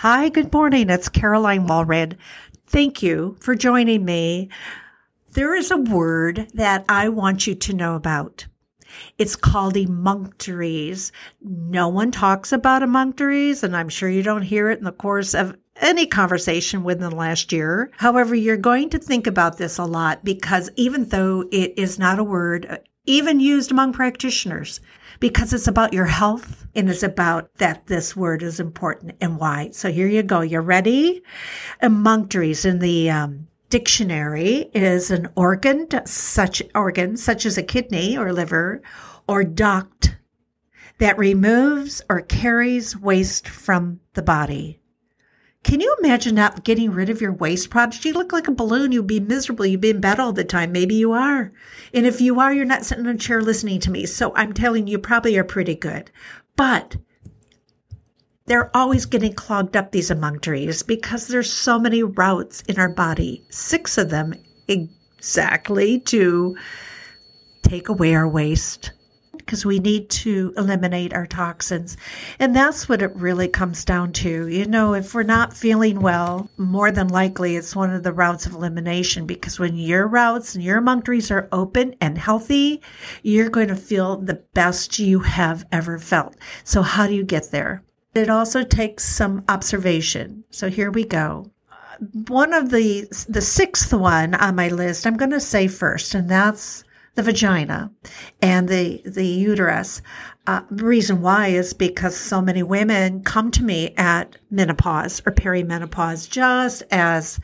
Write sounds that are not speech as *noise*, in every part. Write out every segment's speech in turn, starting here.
Hi, good morning. It's Caroline Walrad. Thank you for joining me. There is a word that I want you to know about. It's called emunctories. No one talks about emunctories, and I'm sure you don't hear it in the course of any conversation within the last year. However, you're going to think about this a lot because even though it is not a word uh, even used among practitioners, because it's about your health and it's about that this word is important and why. So here you go. You ready? Emunctories in the um, dictionary is an organ, such organ such as a kidney or liver, or duct that removes or carries waste from the body. Can you imagine not getting rid of your waste products? You look like a balloon. You'd be miserable. You'd be in bed all the time. Maybe you are. And if you are, you're not sitting in a chair listening to me. So I'm telling you, you probably are pretty good. But they're always getting clogged up, these emunctories, because there's so many routes in our body, six of them exactly to take away our waste, because we need to eliminate our toxins. And that's what it really comes down to. You know, if we're not feeling well, more than likely it's one of the routes of elimination because when your routes and your emunctories are open and healthy, you're going to feel the best you have ever felt. So how do you get there? It also takes some observation. So here we go one of the the sixth one on my list i'm going to say first and that's the vagina and the the uterus. Uh, the reason why is because so many women come to me at menopause or perimenopause, just as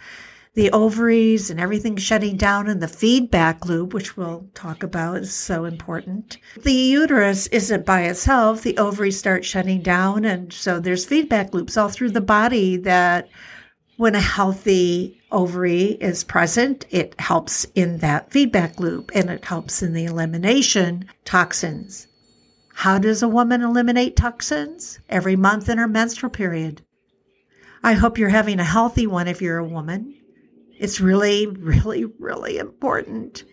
the ovaries and everything shutting down and the feedback loop, which we'll talk about, is so important. The uterus isn't by itself. The ovaries start shutting down. And so there's feedback loops all through the body that when a healthy ovary is present, it helps in that feedback loop and it helps in the elimination toxins. How does a woman eliminate toxins? Every month in her menstrual period. I hope you're having a healthy one if you're a woman. It's really, really, really important.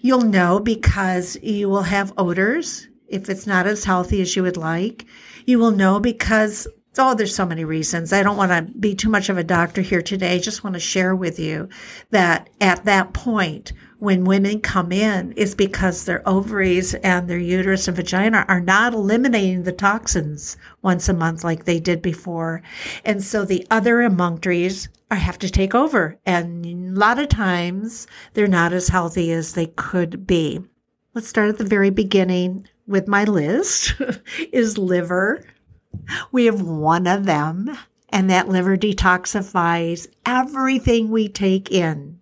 You'll know because you will have odors if it's not as healthy as you would like. You will know because Oh, there's so many reasons. I don't want to be too much of a doctor here today. I just want to share with you that at that point, when women come in, is because their ovaries and their uterus and vagina are not eliminating the toxins once a month like they did before. And so the other emunctories have to take over. And a lot of times they're not as healthy as they could be. Let's start at the very beginning with my list *laughs* is liver, we have one of them, and that liver detoxifies everything we take in.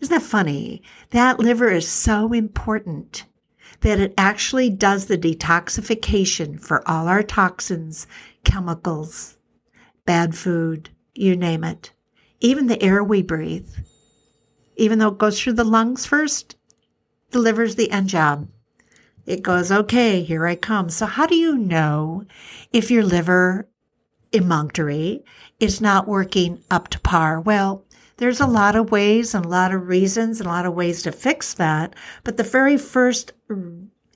Isn't that funny? That liver is so important that it actually does the detoxification for all our toxins, chemicals, bad food, you name it. Even the air we breathe. Even though it goes through the lungs first, the liver's the end job it goes, okay, here I come. So how do you know if your liver emunctory is not working up to par? Well, there's a lot of ways and a lot of reasons and a lot of ways to fix that. But the very first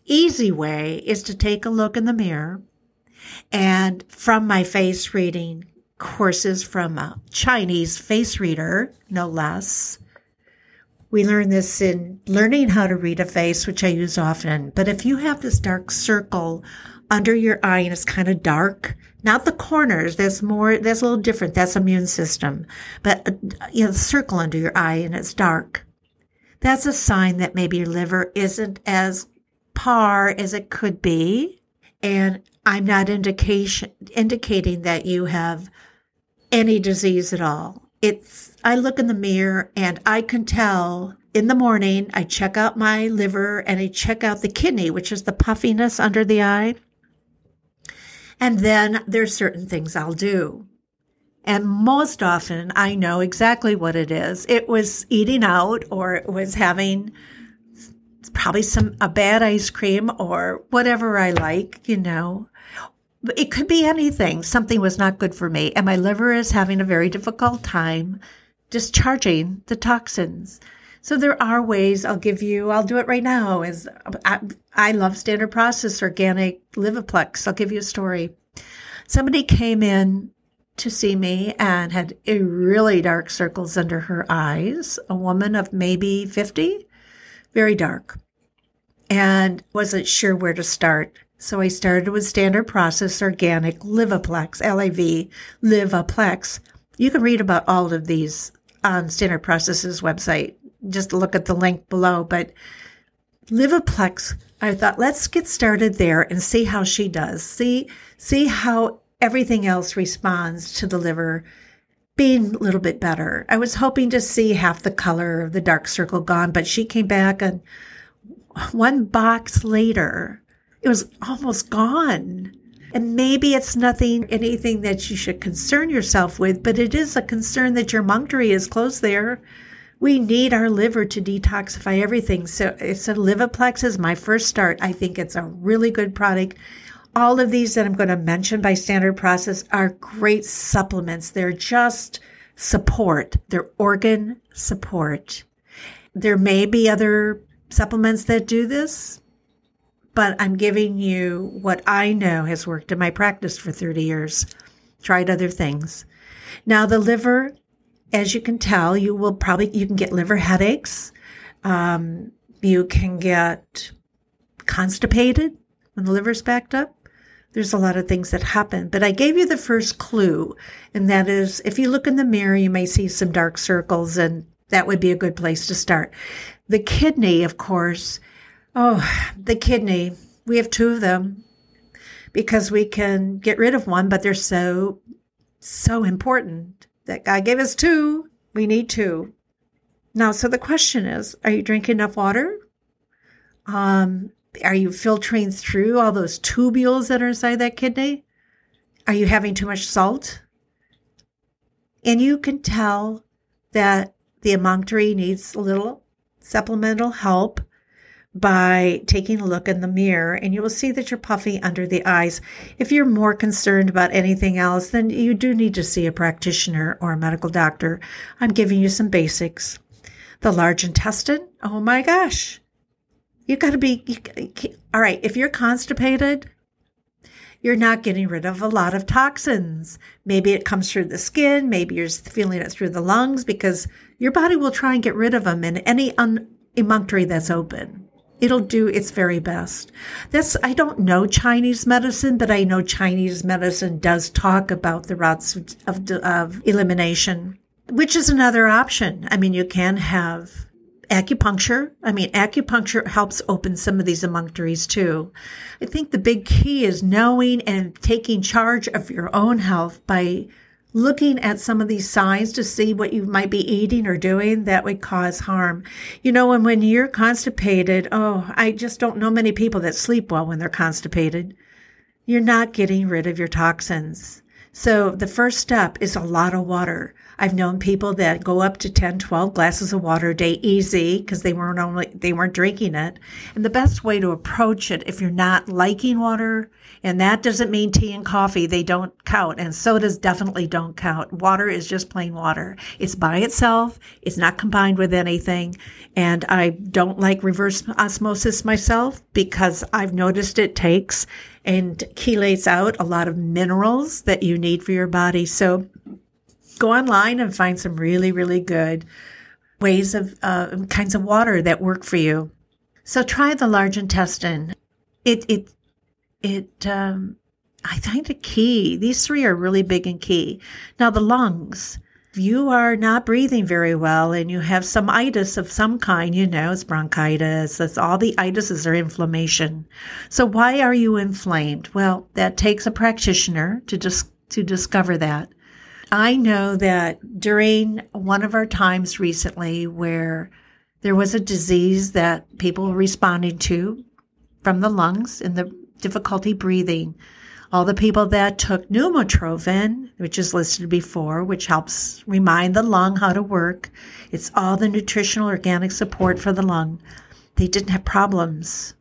easy way is to take a look in the mirror and from my face reading courses from a Chinese face reader, no less, we learn this in learning how to read a face, which I use often. But if you have this dark circle under your eye and it's kind of dark, not the corners, that's more, that's a little different. That's immune system. But, uh, you know, the circle under your eye and it's dark. That's a sign that maybe your liver isn't as par as it could be. And I'm not indication, indicating that you have any disease at all it's I look in the mirror and I can tell in the morning I check out my liver and I check out the kidney, which is the puffiness under the eye. And then there's certain things I'll do. And most often I know exactly what it is. It was eating out or it was having probably some a bad ice cream or whatever I like, you know. It could be anything. Something was not good for me, and my liver is having a very difficult time discharging the toxins. So there are ways I'll give you, I'll do it right now. Is I, I love standard process organic Livaplex. I'll give you a story. Somebody came in to see me and had really dark circles under her eyes, a woman of maybe 50, very dark, and wasn't sure where to start. So I started with standard process organic Livaplex, L A V, Livaplex. You can read about all of these on Standard Process's website. Just look at the link below. But Livaplex, I thought, let's get started there and see how she does. See, see how everything else responds to the liver being a little bit better. I was hoping to see half the color of the dark circle gone, but she came back and one box later, it was almost gone. And maybe it's nothing, anything that you should concern yourself with, but it is a concern that your munctory is close there. We need our liver to detoxify everything. So it's a Livaplex is my first start. I think it's a really good product. All of these that I'm going to mention by standard process are great supplements. They're just support. They're organ support. There may be other supplements that do this, but I'm giving you what I know has worked in my practice for 30 years. Tried other things. Now, the liver, as you can tell, you will probably, you can get liver headaches. Um, you can get constipated when the liver's backed up. There's a lot of things that happen, but I gave you the first clue, and that is if you look in the mirror, you may see some dark circles, and that would be a good place to start. The kidney, of course, Oh, the kidney. We have two of them because we can get rid of one, but they're so, so important that God gave us two. We need two. Now, so the question is are you drinking enough water? Um, are you filtering through all those tubules that are inside that kidney? Are you having too much salt? And you can tell that the emunctory needs a little supplemental help by taking a look in the mirror and you will see that you're puffy under the eyes. If you're more concerned about anything else, then you do need to see a practitioner or a medical doctor. I'm giving you some basics. The large intestine. Oh my gosh. You got to be, you, all right. If you're constipated, you're not getting rid of a lot of toxins. Maybe it comes through the skin. Maybe you're feeling it through the lungs because your body will try and get rid of them in any un- emunctory that's open it'll do its very best. That's, I don't know Chinese medicine, but I know Chinese medicine does talk about the routes of, of elimination, which is another option. I mean, you can have acupuncture. I mean, acupuncture helps open some of these emunctories too. I think the big key is knowing and taking charge of your own health by looking at some of these signs to see what you might be eating or doing that would cause harm. You know, and when you're constipated, oh, I just don't know many people that sleep well when they're constipated. You're not getting rid of your toxins. So the first step is a lot of water. I've known people that go up to 10, 12 glasses of water a day easy because they weren't only, they weren't drinking it. And the best way to approach it, if you're not liking water, and that doesn't mean tea and coffee, they don't count. And sodas definitely don't count. Water is just plain water. It's by itself. It's not combined with anything. And I don't like reverse osmosis myself because I've noticed it takes and chelates out a lot of minerals that you need for your body. So go online and find some really, really good ways of uh, kinds of water that work for you. So try the large intestine. It it it. Um, I find a key. These three are really big and key. Now the lungs. If you are not breathing very well and you have some itis of some kind, you know, it's bronchitis. That's all the itises are inflammation. So why are you inflamed? Well, that takes a practitioner to just to discover that. I know that during one of our times recently where there was a disease that people were responding to from the lungs and the difficulty breathing, all the people that took pneumotrophin, which is listed before, which helps remind the lung how to work, it's all the nutritional organic support for the lung. They didn't have problems.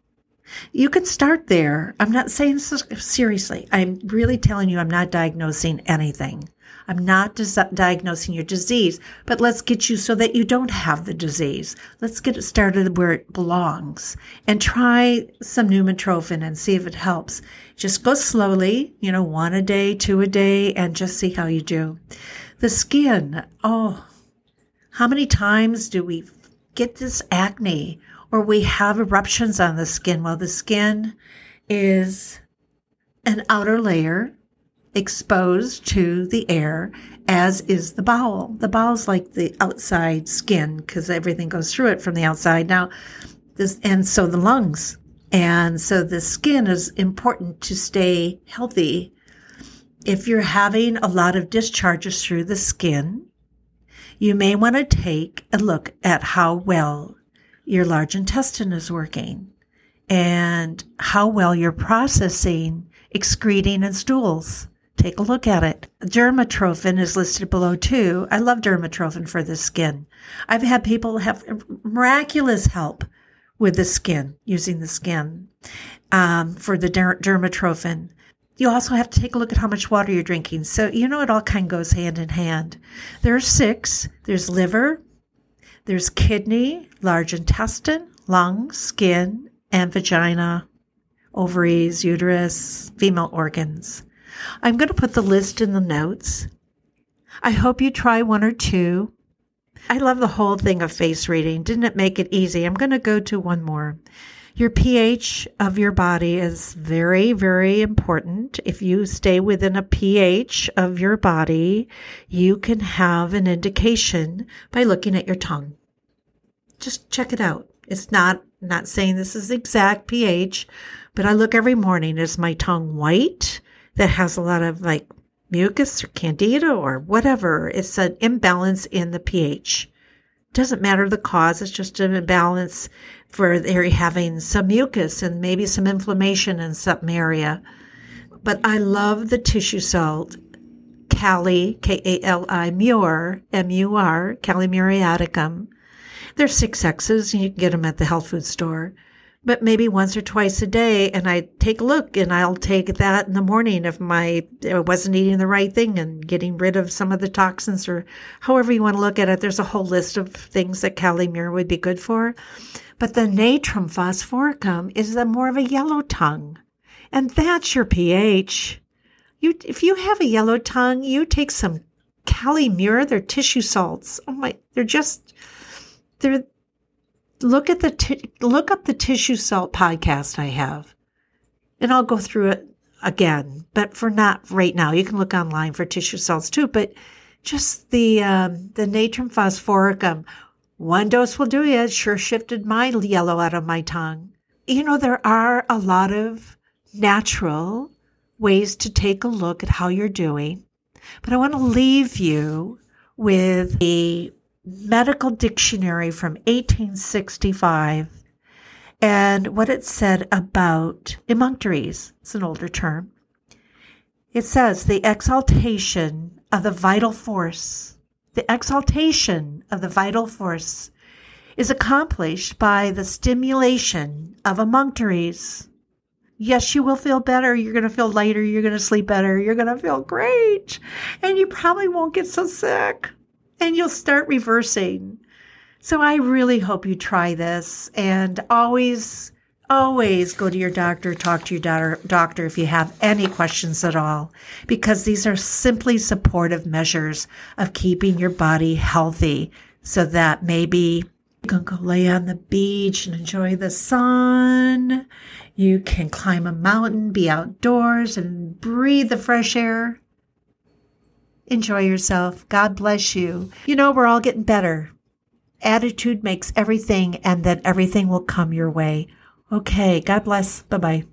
You could start there. I'm not saying seriously. I'm really telling you I'm not diagnosing anything. I'm not dis- diagnosing your disease, but let's get you so that you don't have the disease. Let's get it started where it belongs and try some pneumotrophin and see if it helps. Just go slowly, you know, one a day, two a day, and just see how you do. The skin. Oh, how many times do we get this acne or we have eruptions on the skin? Well, the skin is an outer layer exposed to the air, as is the bowel. The bowel's like the outside skin because everything goes through it from the outside. Now, this, and so the lungs. And so the skin is important to stay healthy. If you're having a lot of discharges through the skin, you may want to take a look at how well your large intestine is working and how well you're processing excreting and stools. Take a look at it. Dermatrophin is listed below too. I love dermatrophin for the skin. I've had people have miraculous help with the skin, using the skin um, for the der- dermatrophin. You also have to take a look at how much water you're drinking. So, you know, it all kind of goes hand in hand. There are six there's liver, there's kidney, large intestine, lungs, skin, and vagina, ovaries, uterus, female organs. I'm going to put the list in the notes. I hope you try one or two. I love the whole thing of face reading. Didn't it make it easy? I'm going to go to one more. Your pH of your body is very, very important. If you stay within a pH of your body, you can have an indication by looking at your tongue. Just check it out. It's not not saying this is exact pH, but I look every morning. Is my tongue white? that has a lot of like mucus or candida or whatever. It's an imbalance in the pH. Doesn't matter the cause, it's just an imbalance for they're having some mucus and maybe some inflammation in some area. But I love the tissue salt, Kali, K A L I, Mur, M U R, Kali muriaticum. There's six X's, and you can get them at the health food store but maybe once or twice a day and I take a look and I'll take that in the morning if my I wasn't eating the right thing and getting rid of some of the toxins or however you want to look at it. There's a whole list of things that Kali mur would be good for. But the natrum phosphoricum is the more of a yellow tongue. And that's your pH. You if you have a yellow tongue, you take some Kali mur, they're tissue salts. Oh my, they're just they're look at the t- look up the tissue salt podcast I have, and I'll go through it again. But for not right now, you can look online for tissue salts too. But just the um, the natrum phosphoricum, one dose will do it. it. Sure shifted my yellow out of my tongue. You know there are a lot of natural ways to take a look at how you're doing, but I want to leave you with a medical dictionary from 1865 and what it said about emunctories. It's an older term. It says the exaltation of the vital force, the exaltation of the vital force is accomplished by the stimulation of emunctories. Yes, you will feel better. You're going to feel lighter. You're going to sleep better. You're going to feel great. And you probably won't get so sick and you'll start reversing. So I really hope you try this and always, always go to your doctor, talk to your doctor if you have any questions at all, because these are simply supportive measures of keeping your body healthy so that maybe you can go lay on the beach and enjoy the sun. You can climb a mountain, be outdoors and breathe the fresh air. Enjoy yourself. God bless you. You know, we're all getting better. Attitude makes everything, and then everything will come your way. Okay. God bless. Bye bye.